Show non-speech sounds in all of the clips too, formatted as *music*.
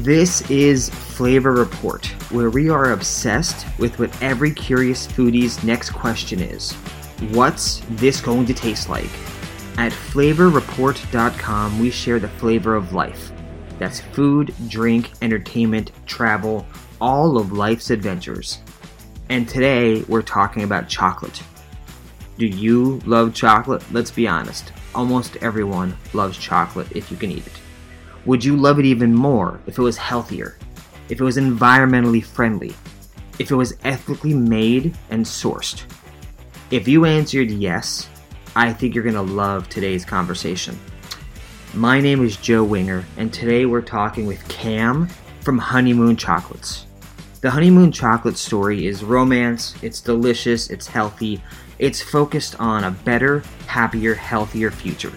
This is Flavor Report, where we are obsessed with what every curious foodie's next question is What's this going to taste like? At flavorreport.com, we share the flavor of life. That's food, drink, entertainment, travel, all of life's adventures. And today we're talking about chocolate. Do you love chocolate? Let's be honest. Almost everyone loves chocolate if you can eat it. Would you love it even more if it was healthier? If it was environmentally friendly? If it was ethically made and sourced? If you answered yes, I think you're going to love today's conversation. My name is Joe Winger, and today we're talking with Cam from Honeymoon Chocolates. The Honeymoon Chocolate story is romance, it's delicious, it's healthy, it's focused on a better, happier, healthier future.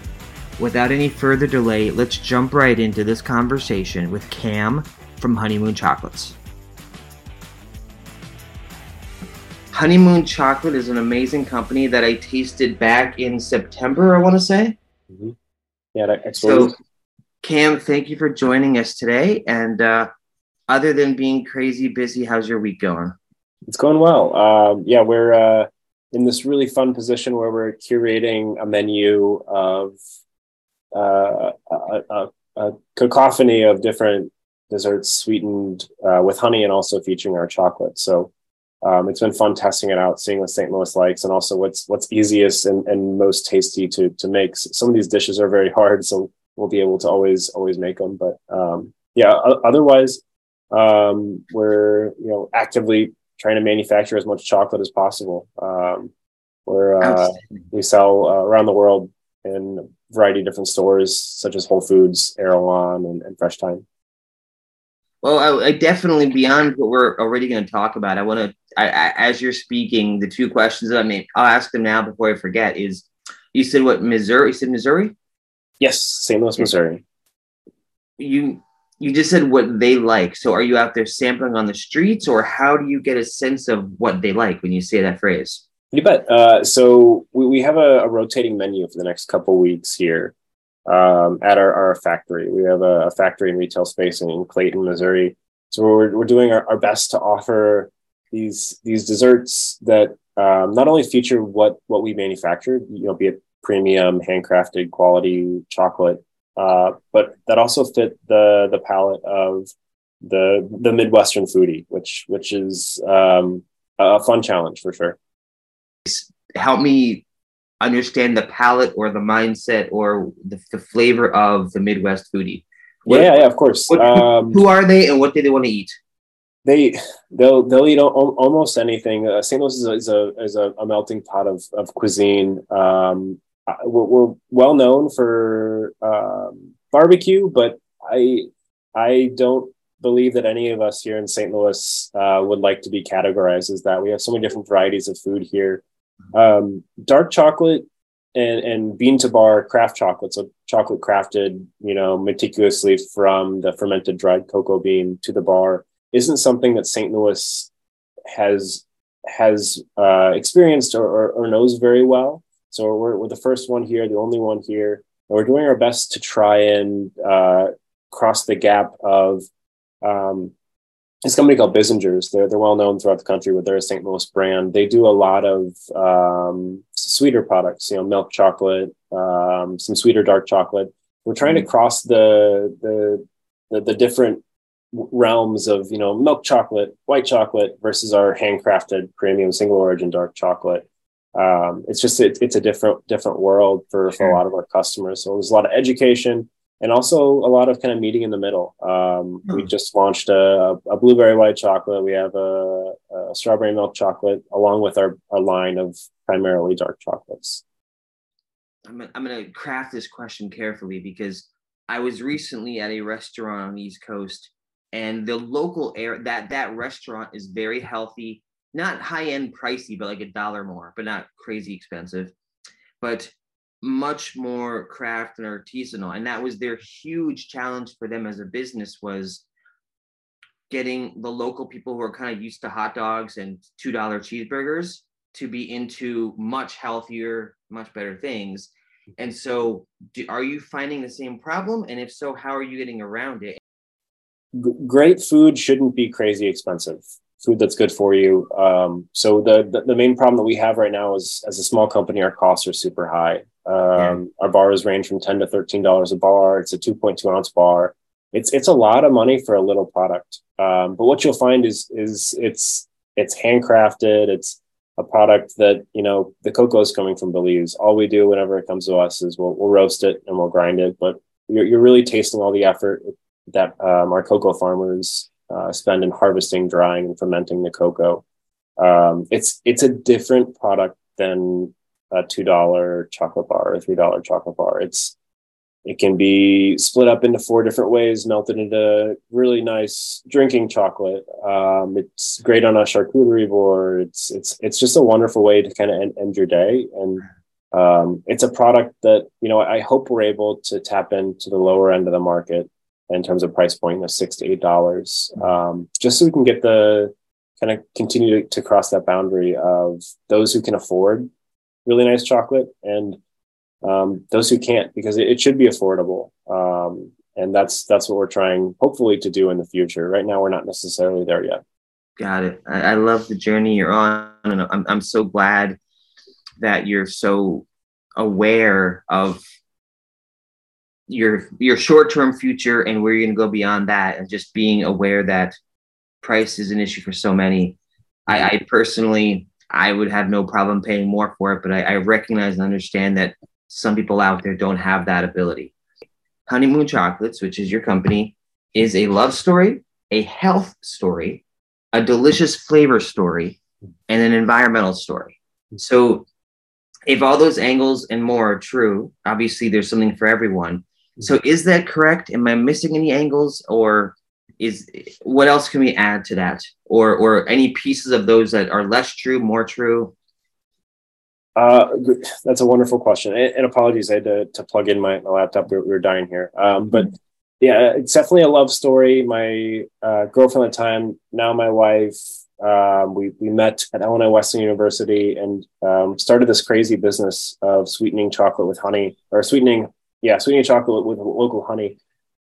Without any further delay, let's jump right into this conversation with Cam from Honeymoon Chocolates. Honeymoon Chocolate is an amazing company that I tasted back in September, I want to say. Mm-hmm. Yeah, that, so, Cam, thank you for joining us today. And uh, other than being crazy busy, how's your week going? It's going well. Um, yeah, we're uh, in this really fun position where we're curating a menu of uh, a, a, a, cacophony of different desserts sweetened uh, with honey and also featuring our chocolate. So um, it's been fun testing it out, seeing what St. Louis likes, and also what's what's easiest and, and most tasty to to make. Some of these dishes are very hard, so we'll be able to always always make them. But um, yeah, otherwise, um, we're you know actively trying to manufacture as much chocolate as possible. Um, we're uh, we sell uh, around the world in a variety of different stores, such as Whole Foods, Erewhon, and, and Fresh Thyme. Well, I, I, definitely beyond what we're already going to talk about. I want to, as you're speaking, the two questions that I mean, I'll ask them now before I forget. Is you said what Missouri? You said Missouri? Yes, St. Louis, Missouri. You you just said what they like. So are you out there sampling on the streets, or how do you get a sense of what they like when you say that phrase? You bet. Uh, so we, we have a, a, rotating menu for the next couple weeks here um, at our, our factory. We have a, a, factory and retail space in, Clayton, Missouri. So we're, we're doing our, our best to offer these these desserts that um, not only feature what what we manufactured, you know, be it premium, handcrafted, quality chocolate, uh, but that also fit the the palate of the the Midwestern foodie, which which is um, a fun challenge for sure help me understand the palate or the mindset or the, the flavor of the Midwest foodie. What, yeah, yeah, of course. What, um, who are they and what do they want to eat? They they'll they'll eat almost anything. Uh, St. Louis is a is a, is a, a melting pot of of cuisine. Um, we're, we're, well known for um, barbecue, but I I don't believe that any of us here in St. Louis uh, would like to be categorized as that. We have so many different varieties of food here. Um, dark chocolate and, and bean to bar craft chocolate, so chocolate crafted, you know, meticulously from the fermented dried cocoa bean to the bar, isn't something that St. Louis has has uh, experienced or, or, or, knows very well. So we're, we're the first one here, the only one here. And we're doing our best to try and uh, cross the gap of um, this company called Bissinger's. They're they're well known throughout the country, but they're a St. Louis brand. They do a lot of um, sweeter products, you know, milk chocolate, um, some sweeter dark chocolate. We're trying to mm-hmm. cross the the the, the different realms of you know milk chocolate, white chocolate versus our handcrafted premium single origin dark chocolate. Um, it's just it, it's a different different world for, for a lot of our customers. So there's a lot of education and also a lot of kind of meeting in the middle. Um, hmm. We just launched a, a, blueberry white chocolate. We have a, a, strawberry milk chocolate, along with our, our line of primarily dark chocolates. I'm, I'm going to craft this question carefully because I was recently at a restaurant on the East Coast, and the local air that that restaurant is very healthy, not high end pricey, but like a dollar more, but not crazy expensive. But much more craft and artisanal and that was their huge challenge for them as a business was getting the local people who are kind of used to hot dogs and $2 cheeseburgers to be into much healthier much better things and so do, are you finding the same problem and if so how are you getting around it great food shouldn't be crazy expensive. Food that's good for you. Um, so the, the, the main problem that we have right now is as a small company, our costs are super high. Um, yeah. Our bars range from ten to thirteen dollars a bar. It's a two point two ounce bar. It's it's a lot of money for a little product. Um, but what you'll find is is it's it's handcrafted. It's a product that you know the cocoa is coming from Belize. All we do whenever it comes to us is we'll, we'll roast it and we'll grind it. But you're, you're really tasting all the effort that um, our cocoa farmers uh, spend in harvesting, drying, and fermenting the cocoa. Um, it's it's a different product than a two dollar chocolate bar or three dollar chocolate bar. It's it can be split up into four different ways, melted into really nice drinking chocolate. Um, it's great on a charcuterie board. It's it's it's just a wonderful way to kind of end, end your day, and um, it's a product that you know I hope we're able to tap into the lower end of the market in terms of price point of six to eight dollars, um, just so we can get the kind of continue to, to cross that boundary of those who can afford really nice chocolate and um, those who can't because it, it should be affordable. Um, and that's that's what we're trying hopefully to do in the future. Right now we're not necessarily there yet. Got it. I, I love the journey you're on and I'm, I'm so glad that you're so aware of your your short-term future and where you're going to go beyond that and just being aware that price is an issue for so many. I, I personally i would have no problem paying more for it but I, I recognize and understand that some people out there don't have that ability. Honeymoon Chocolates, which is your company, is a love story, a health story, a delicious flavor story, and an environmental story. So, if all those angles and more are true, obviously there's something for everyone. So, is that correct? Am I missing any angles, or is what else can we add to that, or or any pieces of those that are less true, more true? Uh, that's a wonderful question. And, and, apologies, I had to, to plug in my, my laptop. We, we were dying here. Um, but yeah, it's definitely a love story. My uh, girlfriend at the time, now my wife, um, we, we met at Illinois Wesleyan University and um, started this crazy business of sweetening chocolate with honey or sweetening, yeah, sweetening chocolate with local honey.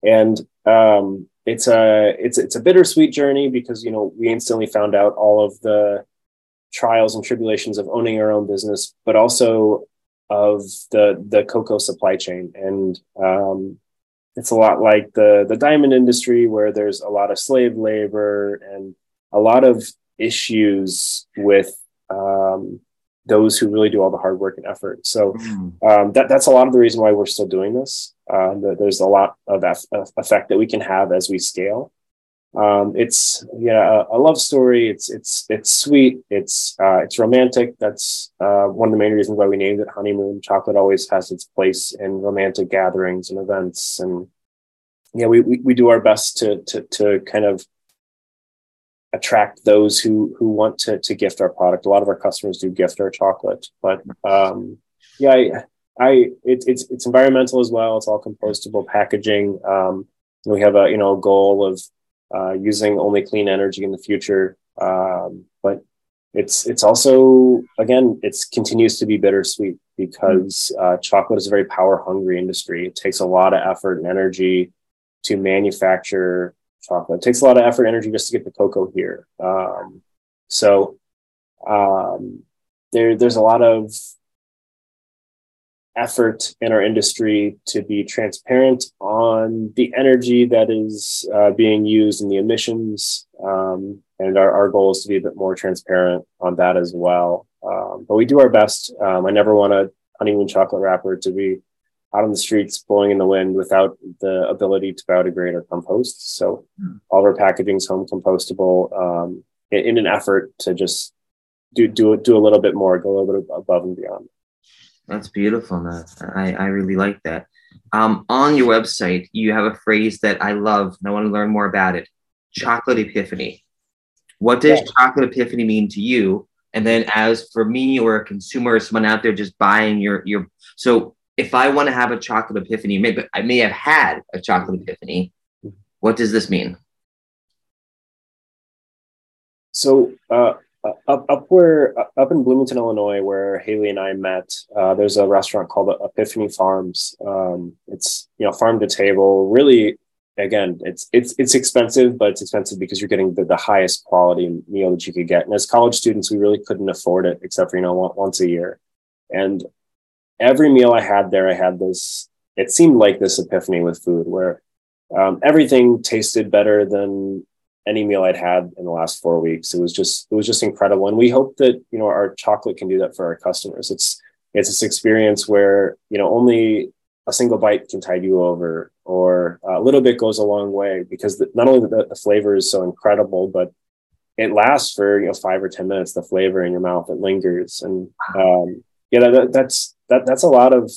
And um, it's a it's it's a bittersweet journey because you know we instantly found out all of the trials and tribulations of owning our own business, but also of the the cocoa supply chain. And um, it's a lot like the the diamond industry, where there's a lot of slave labor and a lot of issues with um, those who really do all the hard work and effort. So mm. um, that that's a lot of the reason why we're still doing this. Uh, there's a lot of effect that we can have as we scale um, it's yeah a, a, love story it's it's it's sweet it's uh, it's romantic that's uh, one of the main reasons why we named it honeymoon chocolate always has its place in romantic gatherings and events and yeah we, we, we do our best to to to kind of attract those who who want to to gift our product a lot of our customers do gift our chocolate but um, yeah I, I it, it's it's environmental as well it's all compostable packaging um, we have a you know goal of uh, using only clean energy in the future. Um, but it's it's also again it continues to be bittersweet because uh, chocolate is a very power hungry industry. It takes a lot of effort and energy to manufacture chocolate. It takes a lot of effort and energy just to get the cocoa here. Um, so um, there there's a lot of effort in our industry to be transparent on the energy that is uh, being used and the emissions. Um, and our, our goal is to be a bit more transparent on that as well. Um, but we do our best. Um, I never want a honeymoon chocolate wrapper to be out on the streets blowing in the wind without the ability to biodegrade or compost. So mm. all of our packaging is home compostable um, in, in, an effort to just do, do, do a little bit more, go a little bit above and beyond. That's beautiful, man. I, I really like that. Um, on your website, you have a phrase that I love and I want to learn more about it chocolate epiphany. What does yeah. chocolate epiphany mean to you? And then, as for me or a consumer or someone out there just buying your, your, so if I want to have a chocolate epiphany, maybe I may have had a chocolate epiphany. What does this mean? So, uh, up up where up in Bloomington, Illinois, where Haley and I met, uh, there's a restaurant called Epiphany Farms. Um, it's you know farm to table, really again, it's it's it's expensive, but it's expensive because you're getting the, the highest quality meal that you could get. And as college students, we really couldn't afford it except for you know once a year. And every meal I had there, I had this. It seemed like this epiphany with food, where um, everything tasted better than any meal I'd had in the last four weeks. It was just it was just incredible, and we hope that you know our chocolate can do that for our customers. It's it's this experience where you know only a single bite can tide you over, or a little bit goes a long way because the, not only the, the flavor is so incredible, but it lasts for you know five or ten minutes. The flavor in your mouth it lingers, and um, yeah, that, that's that that's a lot of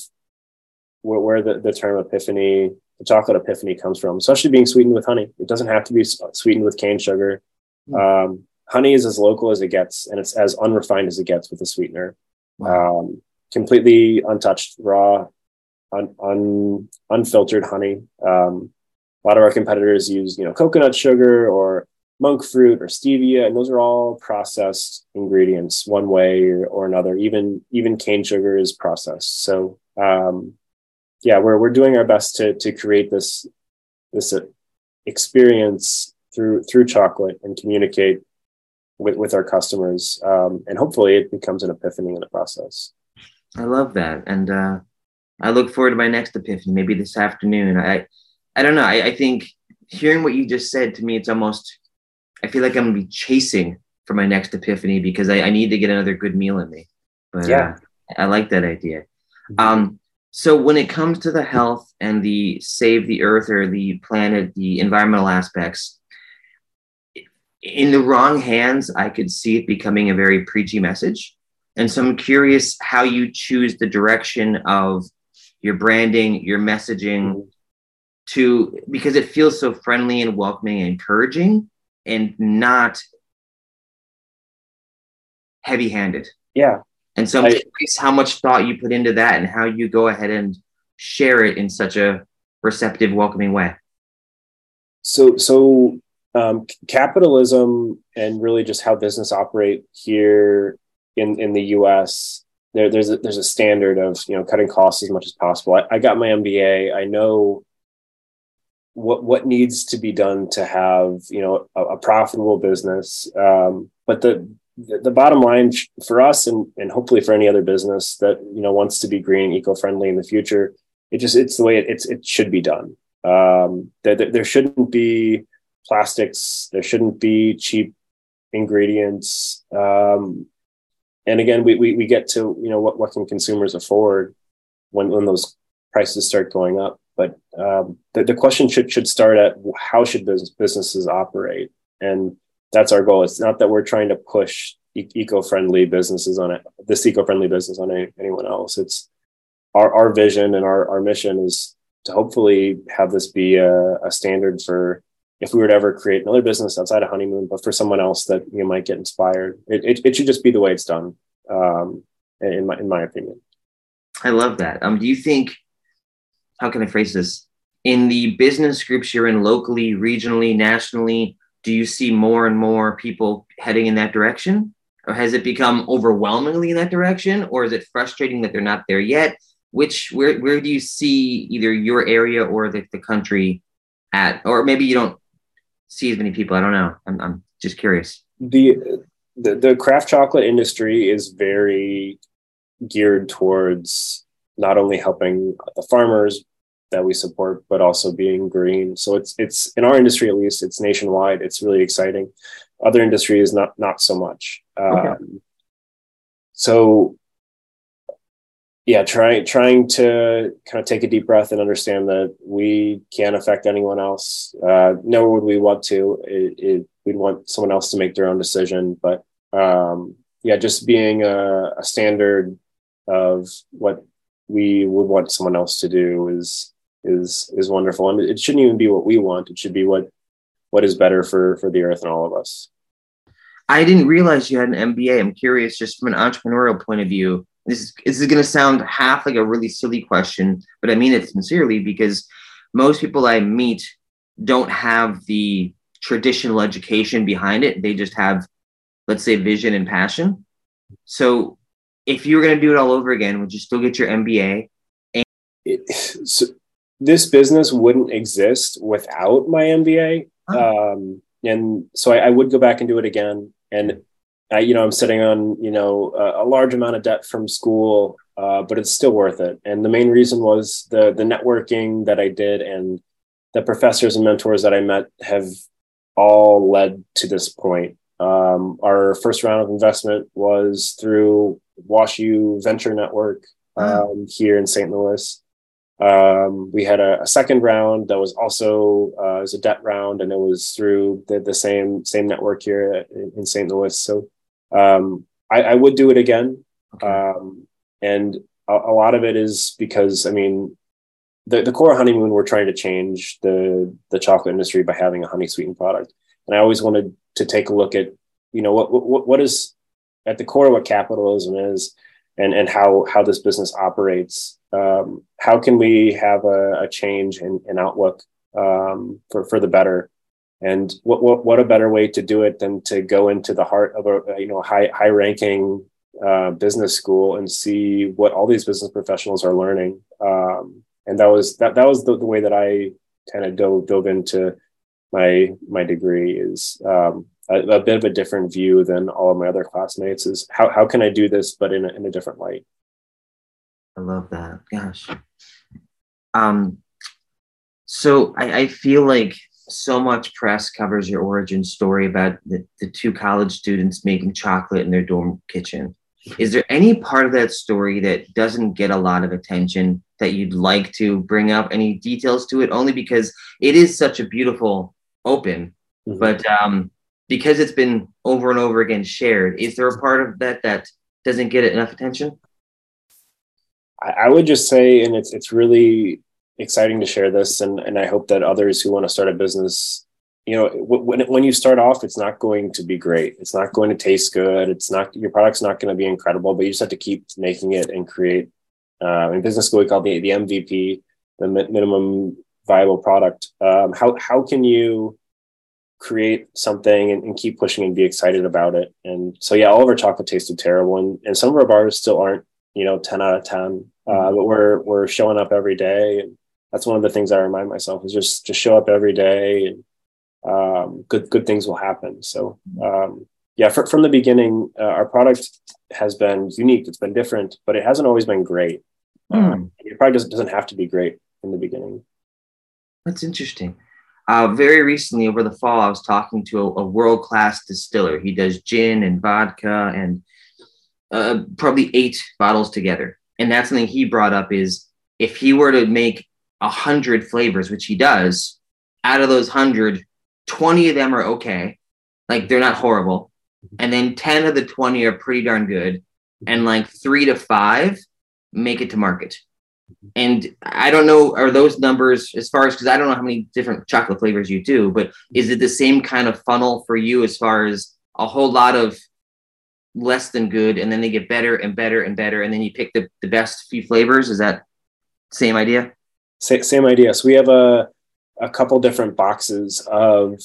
where, where the, the term epiphany the chocolate epiphany comes from, especially being sweetened with honey. It doesn't have to be sweetened with cane sugar. Mm. Um, honey is as local as it gets, and it's as unrefined as it gets with a sweetener. Wow. Um, completely untouched, raw, un, un, unfiltered honey. Um, a lot of our competitors use, you know, coconut sugar or monk fruit or stevia, and those are all processed ingredients one way or, another. Even even cane sugar is processed. So um, yeah, we're we're doing our best to to create this this uh, experience through through chocolate and communicate with with our customers, um, and hopefully it becomes an epiphany in the process. I love that, and uh, I look forward to my next epiphany, maybe this afternoon. I I don't know. I, I think hearing what you just said to me, it's almost I feel like I'm gonna be chasing for my next epiphany because I, I need to get another good meal in me. But yeah, uh, I like that idea. Mm-hmm. Um, so when it comes to the health and the save the earth or the planet, the environmental aspects, in the wrong hands, I could see it becoming a very preachy message. And so I'm curious how you choose the direction of your branding, your messaging to because it feels so friendly and welcoming and encouraging and not heavy handed. Yeah. And so I'm I, curious how much thought you put into that and how you go ahead and share it in such a receptive, welcoming way. So, so um, capitalism and really just how business operate here in in the U.S. There, there's a, there's a standard of you know cutting costs as much as possible. I, I got my MBA. I know what what needs to be done to have you know a, a profitable business. Um, but the the, bottom line for us and, and hopefully for any other business that you know wants to be green and eco-friendly in the future it just it's the way it, it's it should be done. Um, there, there shouldn't be plastics there shouldn't be cheap ingredients. Um, and again we, we, we get to you know what, what can consumers afford when, when those prices start going up but um, the, the question should should start at how should business, businesses operate and that's our goal. It's not that we're trying to push e- eco-friendly businesses on it, this eco-friendly business on any, anyone else. It's our, our vision and our, our mission is to hopefully have this be a, a standard for if we were to ever create another business outside of honeymoon, but for someone else that you might get inspired, it, it, it should just be the way it's done. Um, in my, in my opinion. I love that. Um, do you think, how can I phrase this? In the business groups you're in locally, regionally, nationally, do you see more and more people heading in that direction? Or has it become overwhelmingly in that direction? Or is it frustrating that they're not there yet? Which where where do you see either your area or the, the country at? Or maybe you don't see as many people. I don't know. I'm, I'm just curious. The, the the craft chocolate industry is very geared towards not only helping the farmers that we support, but also being green. So it's it's in our industry at least, it's nationwide. It's really exciting. Other industries not not so much. Okay. Um, so yeah, trying trying to kind of take a deep breath and understand that we can't affect anyone else. Uh, nor would we want to. It, it, we'd want someone else to make their own decision. But um, yeah, just being a, a standard of what we would want someone else to do is is is wonderful. And it shouldn't even be what we want. It should be what what is better for for the earth and all of us. I didn't realize you had an mba i'm curious just from an entrepreneurial point of view this is, this is going to sound half like a really silly question but i mean it sincerely because most people i meet don't have the traditional education behind it. They just have let's say vision and passion. So if you were going to do it all over again would you still get your mba it, so this business wouldn't exist without my MBA. Oh. Um, and so I, I, would go back and do it again. And I, you know, I'm sitting on, you know, a, a large amount of debt from school, uh, but it's still worth it. And the main reason was the the networking that I did and the professors and mentors that I met have all led to this point. Um, our first round of investment was through WashU Venture Network um, here in St. Louis. Um, we had a, a, second round that was also uh, it was a debt round, and it was through the, the same same network here in, in St. Louis. So um, I, I, would do it again, okay. um, and a, a, lot of it is because I mean the the core honeymoon we're trying to change the the chocolate industry by having a honey sweetened product, and I always wanted to take a look at you know what what, what is at the core of what capitalism is and and how how this business operates. Um, how can we have a, a change in, in outlook um, for for the better? And what, what what a better way to do it than to go into the heart of a you know high high ranking uh, business school and see what all these business professionals are learning. Um, and that was that that was the, the way that I kind of dove dove into my my degree is um, a, a, bit of a different view than all of my other classmates is how, how can I do this, but in a, in a different light. I love that. Gosh. Um, so I, I feel like so much press covers your origin story about the, the two college students making chocolate in their dorm kitchen. Is there any part of that story that doesn't get a lot of attention that you'd like to bring up? Any details to it? Only because it is such a beautiful open, mm-hmm. but um, because it's been over and over again shared, is there a part of that that doesn't get enough attention? I, would just say, and it's it's really exciting to share this, and and I hope that others who want to start a business, you know, when when you start off, it's not going to be great. It's not going to taste good. It's not your product's not going to be incredible, but you just have to keep making it and create. Uh, in business school, we call the the MVP, the minimum viable product. Um, how how can you create something and, and, keep pushing and be excited about it. And so, yeah, all of our chocolate tasted terrible, and, and some of our bars still aren't, you know, ten out of 10 uh, mm-hmm. but we're we're showing up every day, and that's one of the things I remind myself is just just show up every day, and um, good good things will happen. So, um, yeah, for, from the beginning, uh, our product has been unique. It's been different, but it hasn't always been great. Mm. Um, it probably doesn't doesn't have to be great in the beginning. That's interesting. Uh, very recently, over the fall, I was talking to a, a world class distiller. He does gin and vodka and uh, probably eight bottles together. And that's something he brought up is if he were to make a hundred flavors, which he does, out of those hundred, 20 of them are okay. Like they're not horrible. And then 10 of the 20 are pretty darn good. And like three to five make it to market. And I don't know, are those numbers as far as because I don't know how many different chocolate flavors you do, but is it the same kind of funnel for you as far as a whole lot of less than good and then they get better and better and better and then you pick the, the best few flavors? Is that same idea? Same, same idea. So we have a, a couple different boxes of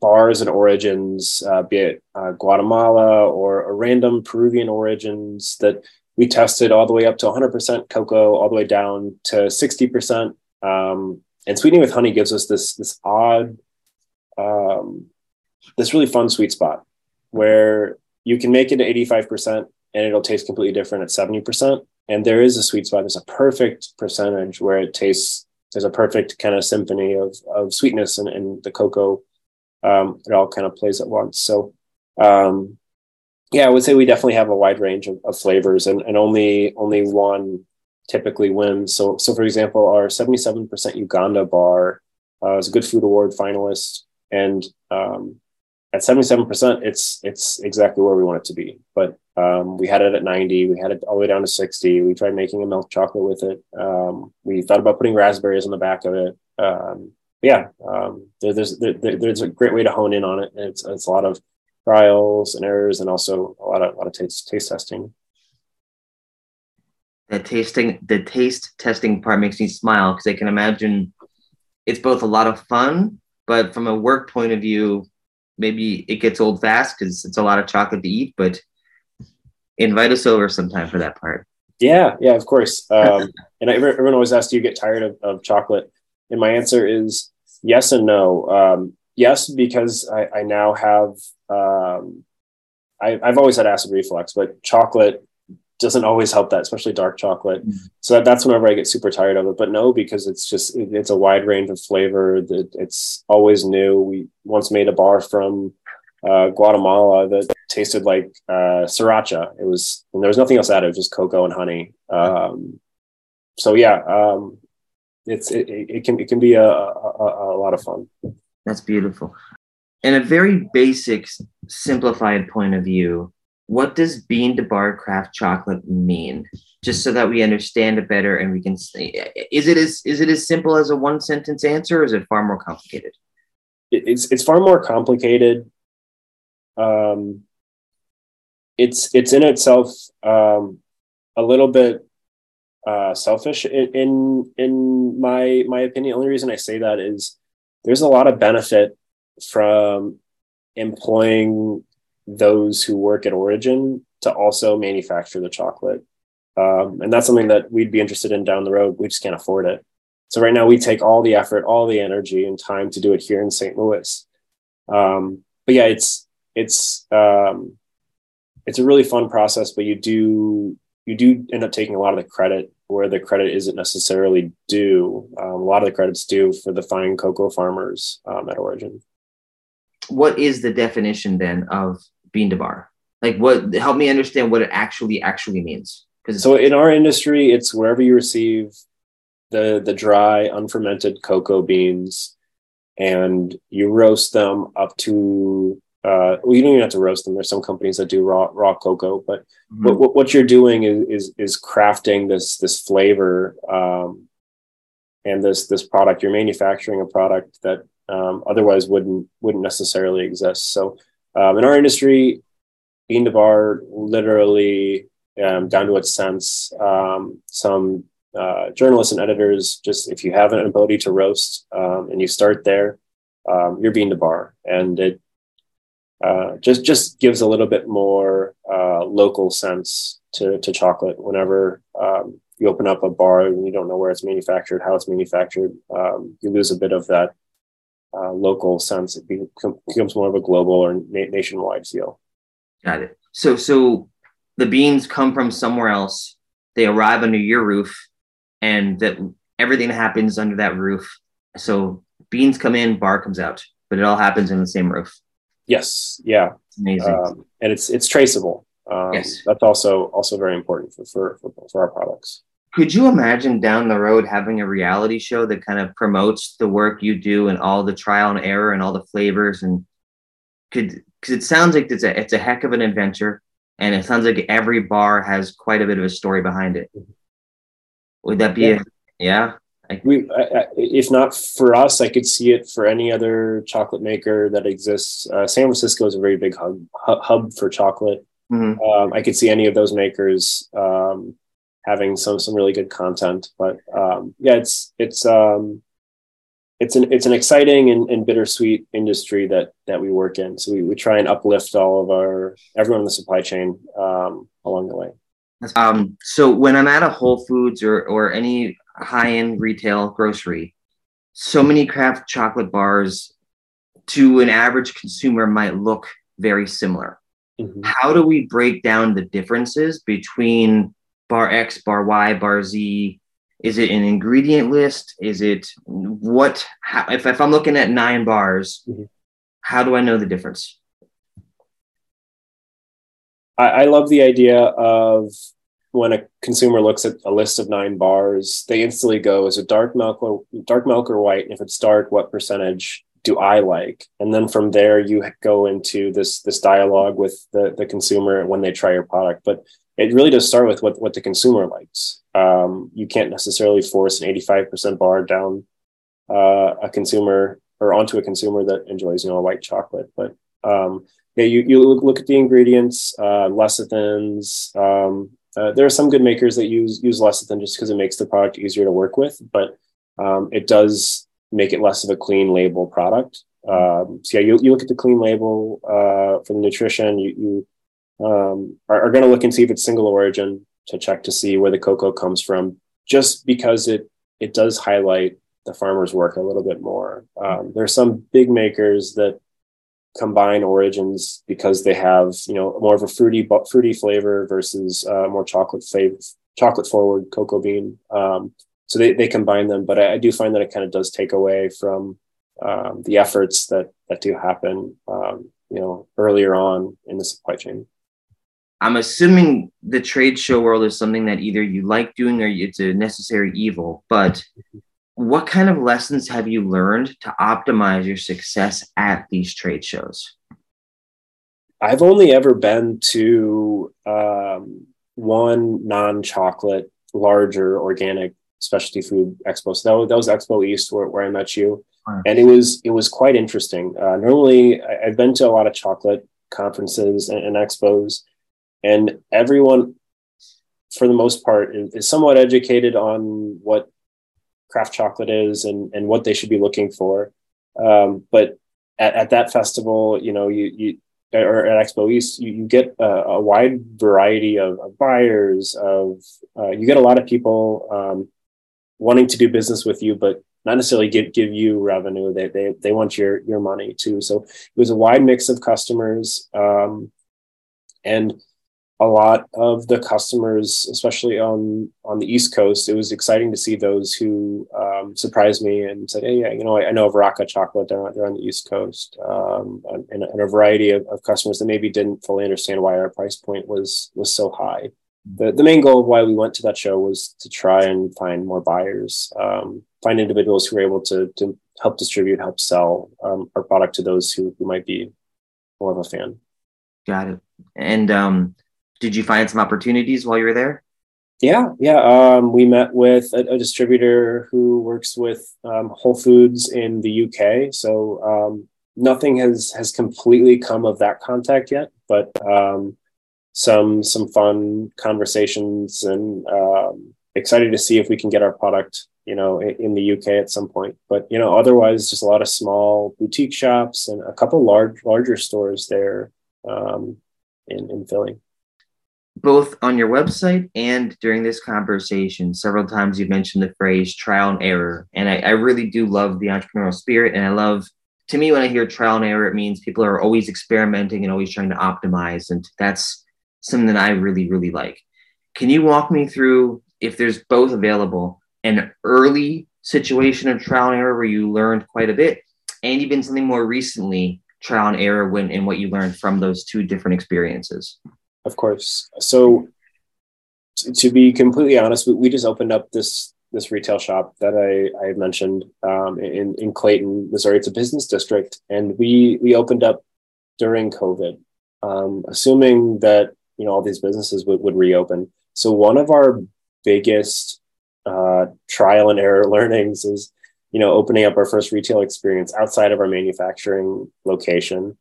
bars and origins, uh, be it uh, Guatemala or a random Peruvian origins that we tested all the way up to 100% cocoa, all the way down to 60%. Um, and sweetening with honey gives us this this odd, um, this really fun sweet spot where you can make it to 85% and it'll taste completely different at 70%. And there is a sweet spot. There's a perfect percentage where it tastes. There's a perfect kind of symphony of of sweetness and, and the cocoa. Um, it all kind of plays at once. So um, yeah, I would say we definitely have a wide range of, of flavors, and, and only only one typically wins. So, so for example, our seventy seven percent Uganda bar uh, is a Good Food Award finalist, and um, at seventy seven percent, it's it's exactly where we want it to be. But um, we had it at ninety, we had it all the way down to sixty. We tried making a milk chocolate with it. Um, we thought about putting raspberries on the back of it. Um, yeah, um, there, there's there, there's a great way to hone in on it. It's it's a lot of trials and errors, and also a lot of a lot of taste taste testing. The tasting, the taste testing part makes me smile because I can imagine it's both a lot of fun, but from a work point of view, maybe it gets old fast because it's a lot of chocolate to eat. But invite us over sometime for that part. Yeah, yeah, of course. Um, *laughs* and everyone always asks, "Do you get tired of, of chocolate?" And my answer is yes and no. Um, yes, because I, I now have. Um, I, have always had acid reflux, but chocolate doesn't always help that, especially dark chocolate. Mm-hmm. So that, that's whenever I get super tired of it. But no, because it's just it, it's a wide range of flavor. That it's always new. We once made a bar from uh, Guatemala that tasted like uh, sriracha. It was and there was nothing else added, just cocoa and honey. Um, so yeah, um, it's it, it, can it can be a, a, a lot of fun. That's beautiful. In a very basic, simplified point of view, what does bean to bar craft chocolate mean? Just so that we understand it better and we can say, is it as is it as simple as a one sentence answer, or is it far more complicated? It's it's far more complicated. Um, it's it's in itself um, a little bit uh, selfish in, in in my my opinion. The only reason I say that is there's a lot of benefit from employing those who work at Origin to also manufacture the chocolate. Um, and that's something that we'd be interested in down the road. We just can't afford it. So right now we take all the effort, all the energy and time to do it here in St. Louis. Um, but yeah, it's it's um, it's a really fun process, but you do you do end up taking a lot of the credit where the credit isn't necessarily due. Um, a lot of the credit's due for the fine cocoa farmers um, at Origin. What is the definition then of bean to bar? Like, what? Help me understand what it actually actually means. Because so in our industry, it's wherever you receive the the dry unfermented cocoa beans, and you roast them up to uh, well, you don't even have to roast them. There's some companies that do raw raw cocoa, but mm-hmm. what, what you're doing is, is, is crafting this this flavor um, and this this product. You're manufacturing a product that um, otherwise wouldn't wouldn't necessarily exist. So um, in our industry, bean to bar literally um, down to its sense. Um, some uh, journalists and editors just if you have an ability to roast um, and you start there, you're bean to bar, and it uh, just just gives a little bit more uh, local sense to, to chocolate whenever um, you open up a bar and you don't know where it's manufactured how it's manufactured um, you lose a bit of that uh, local sense it becomes more of a global or na- nationwide feel. Got it. So so the beans come from somewhere else. They arrive under your roof and that everything happens under that roof. So beans come in bar comes out but it all happens in the same roof. Yes, yeah, amazing, um, and it's it's traceable. Um, yes, that's also also very important for, for for for our products. Could you imagine down the road having a reality show that kind of promotes the work you do and all the trial and error and all the flavors and could because it sounds like it's a it's a heck of an adventure and it sounds like every bar has quite a bit of a story behind it. Would that be yeah. a yeah? we, I, if not for us, I could see it for any other chocolate maker that exists. Uh, San Francisco is a very big hub, hub for chocolate. Mm-hmm. Um, I could see any of those makers um, having some some really good content. But um, yeah, it's it's um, it's an it's an exciting and, and, bittersweet industry that that we work in. So we, we try and uplift all of our everyone in the supply chain um, along the way. Um, so when I'm at a Whole Foods or or any high end retail grocery, so many craft chocolate bars to an average consumer might look very similar. Mm-hmm. How do we break down the differences between bar X, bar Y, bar Z? Is it an ingredient list? Is it what? How, if, if I'm looking at nine bars, mm-hmm. how do I know the difference? I, I love the idea of when a consumer looks at a list of nine bars, they instantly go, is it dark milk or dark milk or white? And if it's dark, what percentage do I like? And then from there you go into this this dialogue with the, the consumer when they try your product. But it really does start with what, what the consumer likes. Um, you can't necessarily force an 85% bar down uh, a consumer or onto a consumer that enjoys, you know, a white chocolate. But um, yeah, you, you look at the ingredients, uh, lecithins, um, uh, there are some good makers that use use lecithin just because it makes the product easier to work with, but um, it does make it less of a clean label product. Um, so yeah, you, you look at the clean label uh, for the nutrition. You, you um, are, are going to look and see if it's single origin, to check to see where the cocoa comes from, just because it it does highlight the farmer's work a little bit more. Um, there are some big makers that combine origins because they have you know more of a fruity fruity flavor versus uh, more chocolate flavor chocolate forward cocoa bean. Um, so they, they combine them, but I, I, do find that it kind of does take away from um, the efforts that that do happen, um, you know, earlier on in the supply chain. I'm assuming the trade show world is something that either you like doing or it's a necessary evil. But what kind of lessons have you learned to optimize your success at these trade shows? I've only ever been to um, one non-chocolate, larger organic specialty food expo. So that was, that was Expo East where, where I met you, and it was it was quite interesting. Uh, normally, I, have been to a lot of chocolate conferences and, and, expos, and everyone, for the most part, is, somewhat educated on what craft chocolate is and and what they should be looking for. Um, but at, at that festival, you know, you you or at Expo East, you, you get a, a, wide variety of, of buyers. Of uh, you get a lot of people um, wanting to do business with you, but not necessarily give give you revenue. They they they want your your money too. So it was a wide mix of customers, um, and a lot of the customers, especially on on the East Coast, it was exciting to see those who um, surprised me and said, "Hey, yeah, you know, I, I know of Raaka Chocolate They're on the East Coast," um, and, and, a variety of, of, customers that maybe didn't fully understand why our price point was was so high. The the main goal of why we went to that show was to try and find more buyers, um, find individuals who were able to to help distribute, help sell um, our product to those who who might be more of a fan. Got it. And um, did you find some opportunities while you were there? Yeah, yeah. Um, we met with a, a, distributor who works with um, Whole Foods in the UK. So um, nothing has has completely come of that contact yet, but um, some some fun conversations and um, excited to see if we can get our product, you know, in, in, the UK at some point. But you know, otherwise, just a lot of small boutique shops and a couple large larger stores there um, in in Philly both on your website and during this conversation, several times you mentioned the phrase trial and error. And I, I, really do love the entrepreneurial spirit. And I love, to me, when I hear trial and error, it means people are always experimenting and always trying to optimize. And that's something that I really, really like. Can you walk me through, if there's both available, an early situation of trial and error where you learned quite a bit, and even something more recently, trial and error when and what you learned from those two different experiences? Of course. So to be completely honest, we, we just opened up this this retail shop that I, I mentioned um, in in Clayton, Missouri. It's a business district, and we we opened up during COVID, um, assuming that you know all these businesses would, would reopen. So one of our biggest uh, trial and error *laughs* learnings is you know opening up our first retail experience outside of our manufacturing location,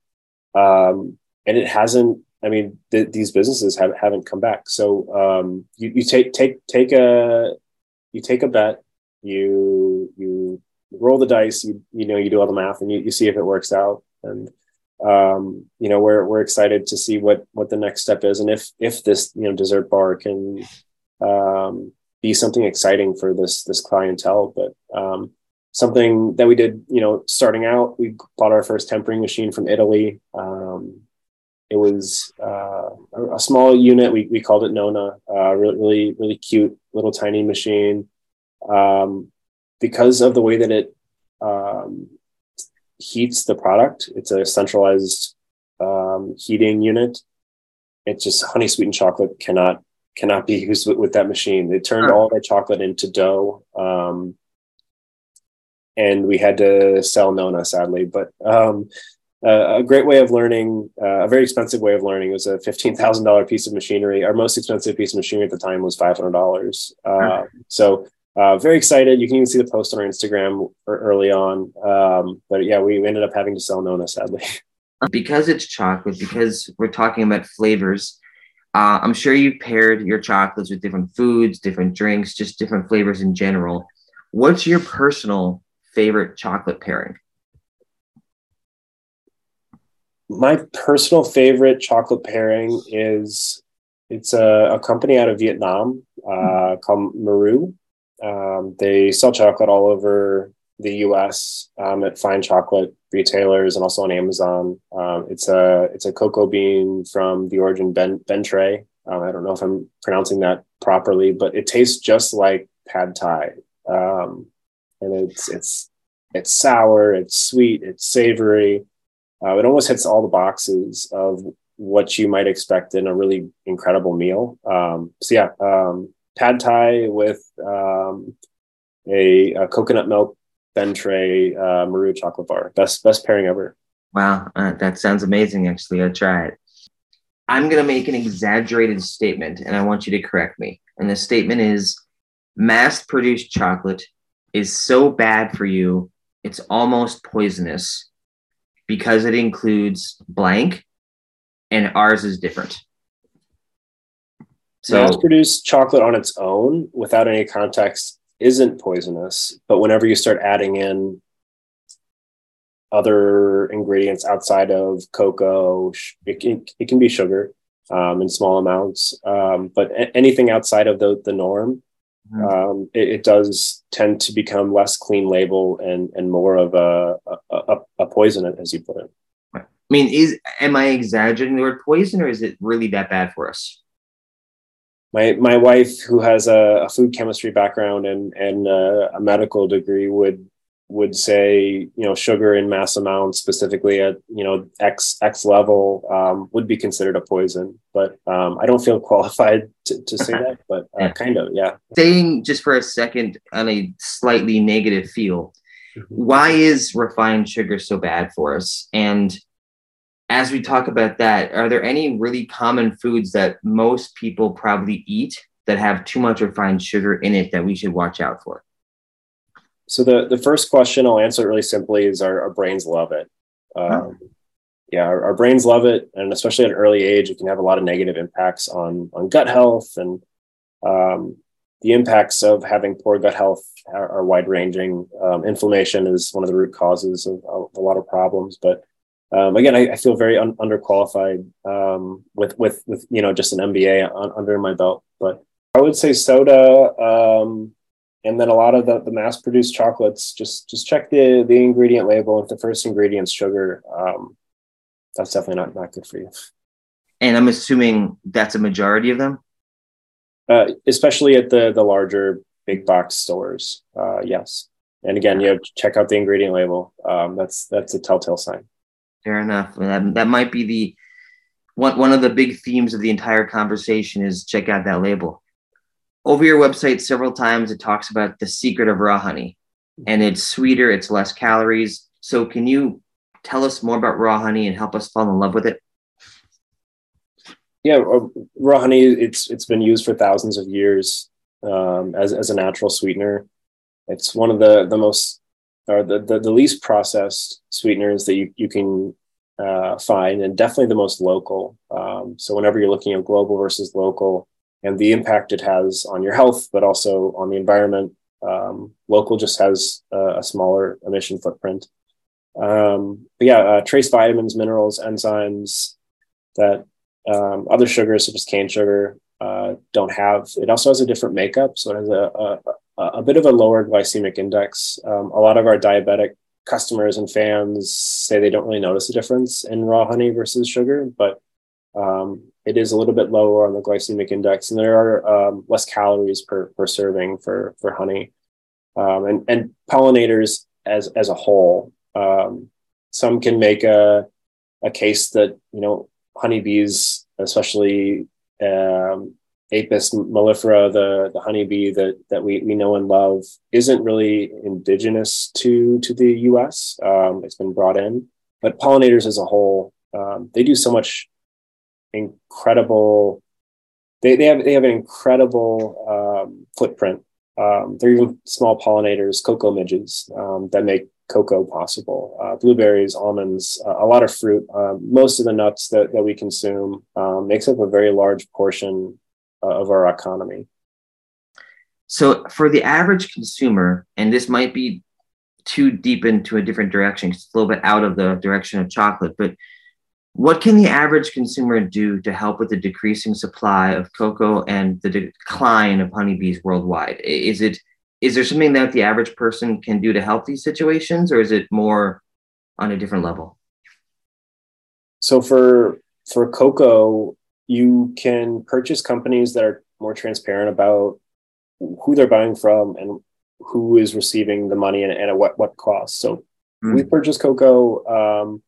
um, and it hasn't I mean, th- these businesses have, haven't come back. So um, you, you take take take a you take a bet, you you roll the dice, you you know you do all the math, and you, you see if it works out. And um, you know we're we're excited to see what what the next step is, and if if this you know dessert bar can um, be something exciting for this this clientele. But um, something that we did, you know, starting out, we bought our first tempering machine from Italy. Um, it was uh, a small unit. We, we called it Nona. Uh, really, really, really cute little tiny machine. Um, because of the way that it um, heats the product, it's a centralized um, heating unit. It's just honey sweetened chocolate cannot cannot be *laughs* used with, with that machine. It turned all that chocolate into dough. Um, and we had to sell Nona, sadly. But um, uh, a great way of learning, uh, a very expensive way of learning. It was a fifteen thousand dollar piece of machinery. Our most expensive piece of machinery at the time was five hundred dollars. Uh, so uh, very excited. You can even see the post on our Instagram early on. Um, but yeah, we ended up having to sell Nona sadly. *laughs* Because it's chocolate, because we're talking about flavors. Uh, I'm sure you paired your chocolates with different foods, different drinks, just different flavors in general. What's your personal favorite chocolate pairing? My personal favorite chocolate pairing is It's a, a company out of Vietnam uh, called Marou. Um, they sell chocolate all over the U.S. Um, at fine chocolate retailers and also on Amazon. Um, it's a it's a cocoa bean from the origin Ben Bentray. Um, I don't know if I'm pronouncing that properly, but it tastes just like pad thai, um, and it's it's it's sour, it's sweet, it's savory. Uh, it almost hits all the boxes of what you might expect in a really incredible meal. Um, so yeah, um, pad thai with um, a, a, coconut milk Ben Tre uh, Marou chocolate bar. Best best pairing ever. Wow, uh, that sounds amazing. Actually, I'll try it. I'm to make an exaggerated statement, and I want you to correct me. And the statement is: mass-produced chocolate is so bad for you, it's almost poisonous because it includes blank and ours is different. So mass produced chocolate on its own without any context isn't poisonous, but whenever you start adding in other ingredients outside of cocoa, it can, it can be sugar um, in small amounts, um, but anything outside of the, the norm. Um, it, it, does tend to become less clean label and, and more of a, a, a poison, as you put it. I mean, is am I exaggerating the word poison, or is it really that bad for us? My my wife, who has a, a food chemistry background and and uh, a medical degree, would would say you know sugar in mass amounts, specifically at you know x x level, um, would be considered a poison. But um, I don't feel *laughs* qualified to, to say that, but uh, yeah. kind of, yeah. Staying just for a second on a slightly negative feel, mm-hmm. why is refined sugar so bad for us? And as we talk about that, are there any really common foods that most people probably eat that have too much refined sugar in it that we should watch out for? So the, the first question I'll answer really simply is our, our brains love it. Um, Yeah, our, our, brains love it, and especially at an early age, it can have a lot of negative impacts on on gut health, and um, the impacts of having poor gut health are, are wide ranging. Um, inflammation is one of the root causes of, of a lot of problems, but um, again, I, I, feel very un- underqualified um, with with with you know just an MBA on, under my belt. But I would say soda, um, and then a lot of the, the mass produced chocolates. Just just check the the ingredient label. If the first ingredient's sugar, um, that's definitely not not good for you. And I'm assuming that's a majority of them. Uh, especially at the the larger big box stores. Uh, yes, and again, you know, check out the ingredient label. Um, that's that's a telltale sign. Fair enough. That, that might be the one, one of the big themes of the entire conversation is check out that label. Over your website, several times it talks about the secret of raw honey, and it's sweeter, it's less calories. So, can you tell us more about raw honey and help us fall in love with it? Yeah, uh, raw honey it's it's been used for thousands of years um, as as a natural sweetener. It's one of the the most or the, the, the least processed sweeteners that you, you can uh, find and definitely the most local. Um, so whenever you're looking at global versus local and the impact it has on your health, but also on the environment, um, local just has a, a smaller emission footprint. Um, but yeah, uh, trace vitamins, minerals, enzymes that um, other sugars such as cane sugar uh, don't have. It also has a different makeup, so it has a, a, a bit of a lower glycemic index. Um, a lot of our diabetic customers and fans say they don't really notice a difference in raw honey versus sugar, but um, it is a little bit lower on the glycemic index, and there are um, less calories per, per serving for for honey. Um, and and pollinators as as a whole, um, some can make a a case that you know honeybees, especially um, Apis mellifera, the, the honeybee that, that we, we know and love, isn't really indigenous to, to the US. Um, it's been brought in, but pollinators as a whole, um, they do so much incredible. They, they have they have an incredible um, footprint. Um, they're even small pollinators, cocoa midges um, that make cocoa possible. Uh, blueberries, almonds, uh, a lot of fruit. Uh, most of the nuts that, that we consume um, makes up a very large portion uh, of our economy. So, for the average consumer, and this might be too deep into a different direction, it's a little bit out of the direction of chocolate, but what can the average consumer do to help with the decreasing supply of cocoa and the decline of honeybees worldwide? Is it is there something that the average person can do to help these situations, or is it more on a different level? So for for cocoa, you can purchase companies that are more transparent about who they're buying from and who is receiving the money and, and at what what cost. So mm. we purchase cocoa um,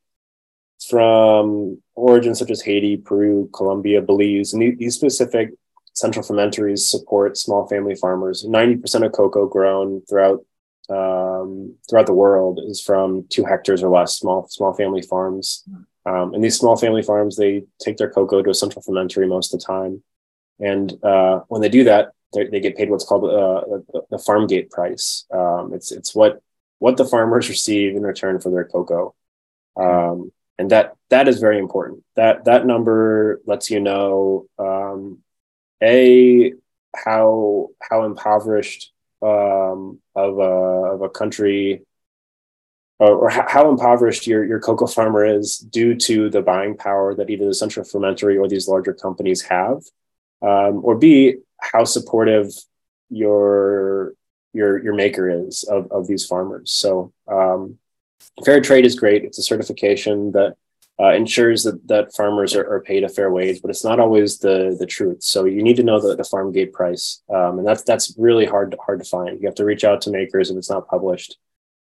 from origins such as Haiti, Peru, Colombia, Belize, and these specific central fermentaries support small family farmers. Ninety percent of cocoa grown throughout um, throughout the world is from two hectares or less, small small family farms. Um, and these small family farms, they take their cocoa to a central fermentary most of the time, and uh, when they do that, they get paid what's called uh, the farm gate price. Um, it's it's what what the farmers *laughs* receive in return for their cocoa. Um, and that that is very important. That that number lets you know um, a how how impoverished um, of a of a country or, or how impoverished your your cocoa farmer is due to the buying power that either the central fermentary or these larger companies have, um, or b how supportive your your your maker is of, of these farmers. So um, fair trade is great. It's a certification that uh, ensures that that farmers are, are, paid a fair wage, but it's not always the the truth. So you need to know the, the farm gate price, um, and that's that's really hard hard to find. You have to reach out to makers if it's not published,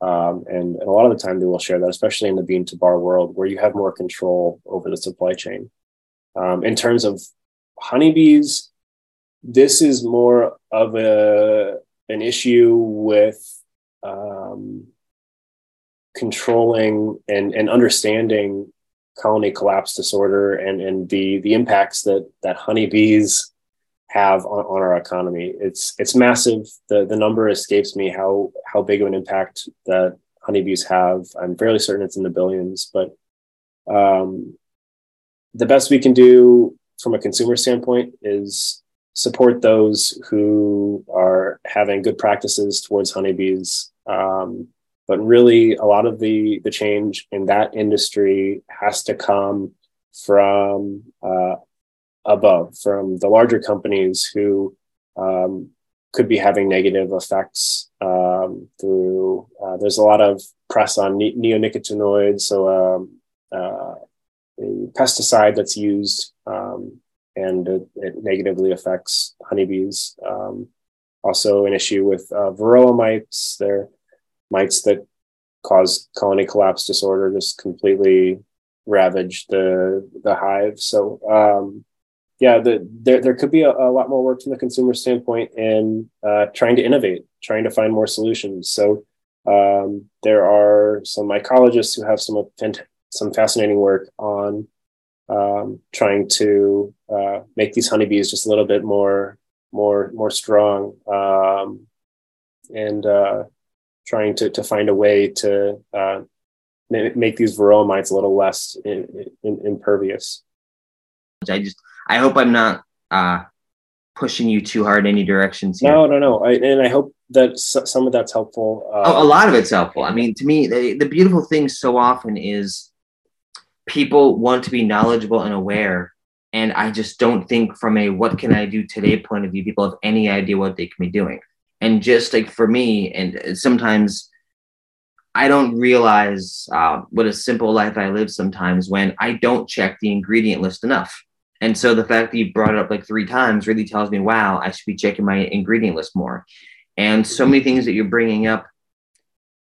um, and, and a lot of the time they will share that, especially in the bean to bar world where you have more control over the supply chain. Um, in terms of honeybees, this is more of a an issue with um, controlling and, and understanding colony collapse disorder and, and the, the impacts that, that honeybees have on, on our economy. It's, it's massive. The, the number escapes me how, how big of an impact that honeybees have. I'm fairly certain it's in the billions, but um, the best we can do from a consumer standpoint is support those who are having good practices towards honeybees. Um, but really, a lot of the the change in that industry has to come from uh, above, from the larger companies who um, could be having negative effects um, through. Uh, there's a lot of press on ne- neonicotinoids, so um, uh, a pesticide that's used um, and it, it negatively affects honeybees. Um, also, an issue with uh, varroa mites. They're mites that cause colony collapse disorder, just completely ravage the the hive. So, um, yeah, the, there there could be a, a, lot more work from the consumer standpoint in uh, trying to innovate, trying to find more solutions. So, um, there are some mycologists who have some some fascinating work on um, trying to uh, make these honeybees just a little bit more more more strong um, and uh, trying to to find a way to uh, make these varroa mites a little less in, in, impervious. I just I hope I'm not uh, pushing you too hard in any directions. Here. No, no, no. I, and I hope that some of that's helpful. Uh, oh, a lot of it's helpful. I mean, to me, the, the beautiful thing so often is people want to be knowledgeable and aware. And I just don't think from a what can I do today point of view, people have any idea what they can be doing. And just like for me, and sometimes I don't realize uh, what a simple life I live sometimes when I don't check the ingredient list enough. And so the fact that you brought it up like three times really tells me, wow, I should be checking my ingredient list more. And so many things that you're bringing up,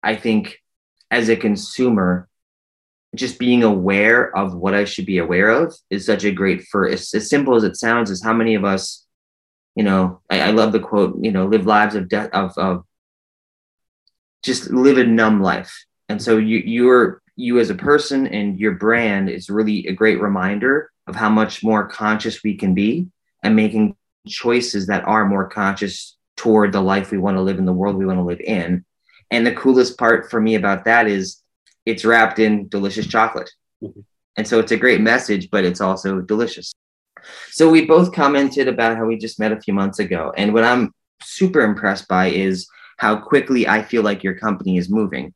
I think as a consumer, just being aware of what I should be aware of is such a great for first. As simple as it sounds, is how many of us, you know, I, I love the quote, you know, live lives of death of, of just live a numb life. And so you you're you as a person and your brand is really a great reminder of how much more conscious we can be and making choices that are more conscious toward the life we want to live in the world we want to live in. And the coolest part for me about that is it's wrapped in delicious chocolate. Mm-hmm. And so it's a great message, but it's also delicious. So we both commented about how we just met a few months ago. And what I'm super impressed by is how quickly I feel like your company is moving.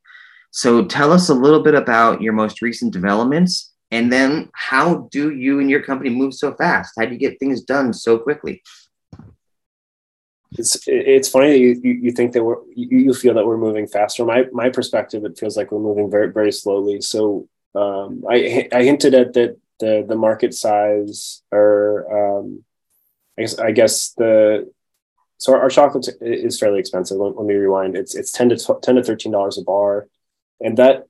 So tell us a little bit about your most recent developments And then how do you and your company move so fast? How do you get things done so quickly? It's it's funny that you, you, you think that we're you feel that we're moving faster. My my perspective, it feels like we're moving very very slowly. So um, I I hinted at that the the market size or um, I guess I guess the so our, our chocolate is fairly expensive. Let, let, me rewind. It's it's ten to 12, ten to thirteen dollars a bar, and that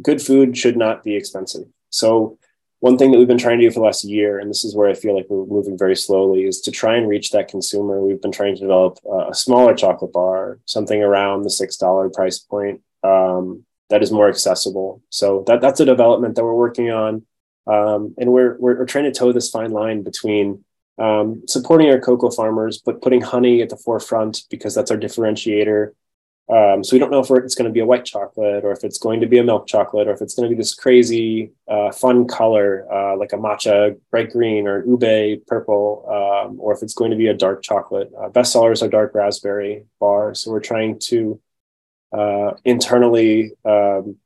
good food should not be expensive. So one thing that we've been trying to do for the last year, and this is where I feel like we're moving very slowly, is to try and reach that consumer. We've been trying to develop a smaller chocolate bar, something around the six dollar price point um, that is more accessible. So that that's a development that we're working on, um, and we're, we're, we're trying to toe this fine line between um, supporting our cocoa farmers, but putting honey at the forefront because that's our differentiator um, so we don't know if it's going to be a white chocolate or if it's going to be a milk chocolate or if it's going to be this crazy uh, fun color uh, like a matcha bright green or ube purple um, or if it's going to be a dark chocolate. Uh, bestsellers are dark raspberry bar. So we're trying to uh, internally um,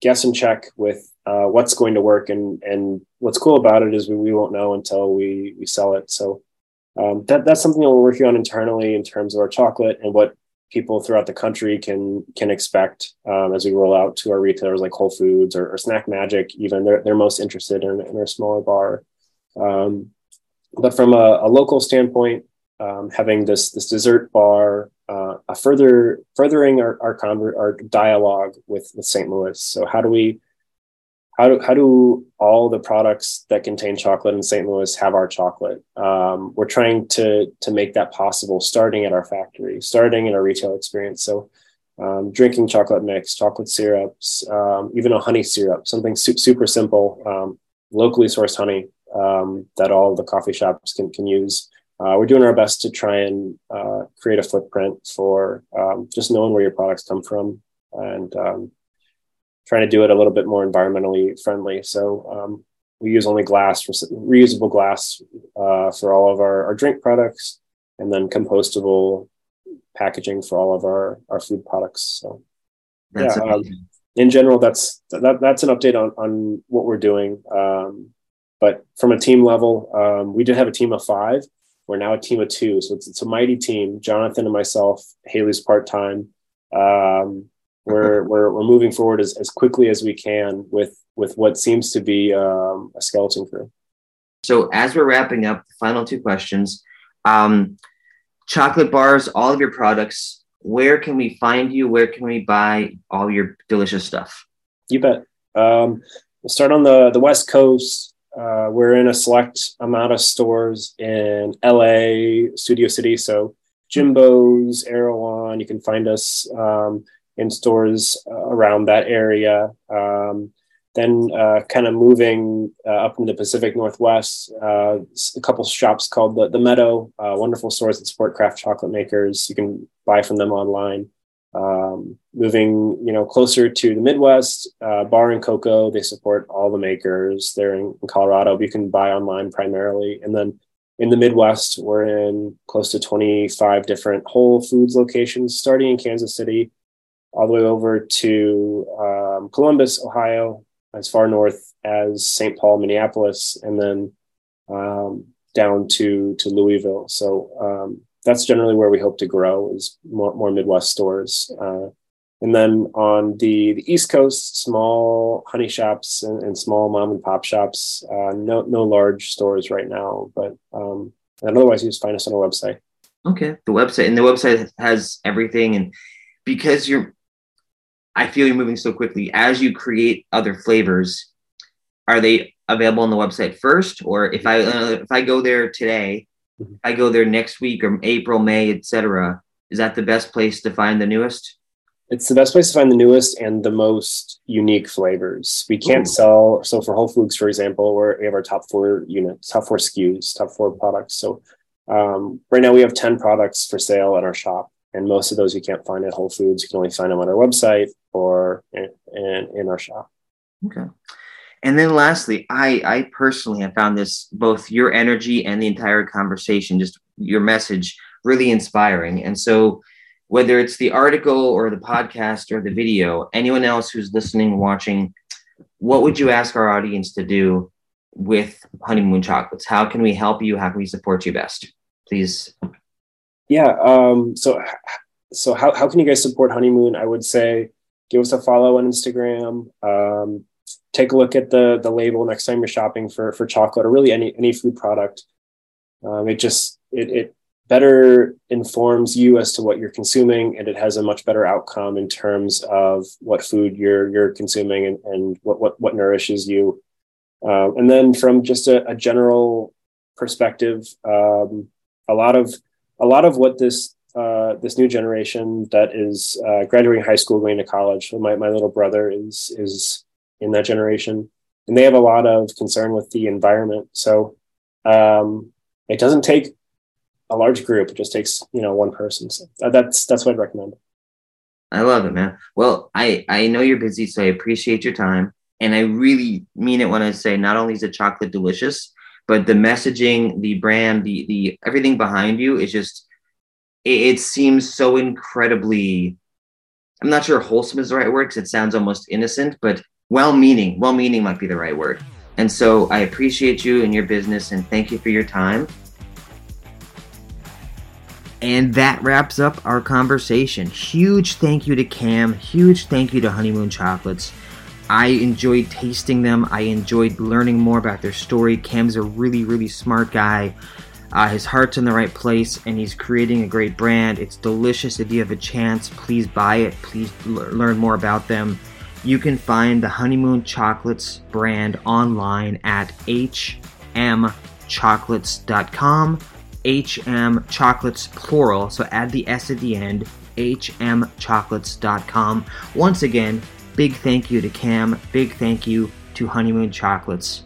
guess and check with uh, what's going to work. And, and what's cool about it is we, we won't know until we, we sell it. So um, that, that's something that we're working on internally in terms of our chocolate and what people throughout the country can can expect um, as we roll out to our retailers like Whole Foods or, or Snack Magic. Even they're they're most interested in, in our smaller bar. Um, but from a, a local standpoint, um, having this this dessert bar, uh, a further furthering our our, conver- our dialogue with with St. Louis. So how do we how do, how do all the products that contain chocolate in St. Louis have our chocolate? Um, we're trying to to make that possible, starting at our factory, starting in our retail experience. So, um, drinking chocolate mix, chocolate syrups, um, even a honey syrup, something su- super simple, um, locally sourced honey um, that all the coffee shops can can use. Uh, we're doing our best to try and uh, create a footprint for um, just knowing where your products come from and trying to do it a little bit more environmentally friendly. So um, we use only glass for reusable glass uh, for all of our, our drink products, and then compostable packaging for all of our our food products. So that's yeah, um, in general, that's that, that's an update on on what we're doing. Um, but from a team level, um, we did have a team of five. We're now a team of two, so it's, it's a mighty team. Jonathan and myself. Haley's part time. Um, we're *laughs* we're, we're moving forward as, as quickly as we can with with what seems to be um, a skeleton crew. So as we're wrapping up, the final two questions: um, chocolate bars, all of your products. Where can we find you? Where can we buy all your delicious stuff? You bet. Um, we'll start on the the West Coast. Uh, we're in a select amount of stores in LA, Studio City. So Jimbo's, Erewhon. You can find us. Um, in stores uh, around that area. Um, then uh, kind of moving uh, up in the Pacific Northwest, uh, a couple shops called the, the Meadow, uh, wonderful stores that support craft chocolate makers. You can buy from them online. Um, moving, you know, closer to the Midwest, uh, Bar and Cocoa, they support all the makers. They're in, in Colorado, you can buy online primarily. And then in the Midwest, we're in close to 25 different Whole Foods locations, starting in Kansas City all the way over to um, Columbus, Ohio, as far north as St. Paul, Minneapolis, and then um, down to to Louisville. So um, that's generally where we hope to grow is more, more Midwest stores. Uh, and then on the, the East Coast, small honey shops and, and small mom and pop shops. Uh, no no large stores right now, but um, and otherwise you just find us on our website. Okay, the website and the website has everything, and because you're I feel you're moving so quickly. As you create other flavors, are they available on the website first, or if I uh, if I go there today. I go there next week or April, May, etc. Is that the best place to find the newest? It's the best place to find the newest and the most unique flavors. We can't Ooh. sell. So for Whole Foods, for example, we have our top four units, top four SKUs, top four products. So um, right now we have 10 products for sale at our shop and most of those you can't find at Whole Foods. You can only find them on our website or in, in, in our shop. Okay. And then lastly, I, I personally have found this both your energy and the entire conversation, just your message, really inspiring. And so, whether it's the article or the podcast or the video, anyone else who's listening, watching, what would you ask our audience to do with honeymoon chocolates? How can we help you? How can we support you best? Please. Yeah um, so so how, how can you guys support honeymoon? I would say give us a follow on instagram um, take a look at the the label next time you're shopping for for chocolate or really any any food product. Um, it just it, it better informs you as to what you're consuming and it has a much better outcome in terms of what food you're you're consuming and, and what, what what nourishes you. Uh, and then from just a, a general perspective um, a lot of a lot of what this uh, this new generation that is uh, graduating high school going to college my, my little brother is is in that generation and they have a lot of concern with the environment so um, it doesn't take a large group. It just takes you know one person. So that's that's what I'd recommend. I love it, man. Well, I I know you're busy, so I appreciate your time, and I really mean it when I say not only is the chocolate delicious, but the messaging, the brand, the the everything behind you is just it, it seems so incredibly. I'm not sure wholesome is the right word because it sounds almost innocent, but well-meaning. Well-meaning might be the right word. And so I appreciate you and your business, and thank you for your time. And that wraps up our conversation. Huge thank you to Cam. Huge thank you to Honeymoon Chocolates. I enjoyed tasting them. I enjoyed learning more about their story. Cam's a really, really smart guy. Uh, his heart's in the right place, and he's creating a great brand. It's delicious. If you have a chance, please buy it. Please l- learn more about them. You can find the Honeymoon Chocolates brand online at hmchocolates.com HM Chocolates plural, so add the S at the end, hmchocolates.com. Once again, big thank you to Cam, big thank you to Honeymoon Chocolates.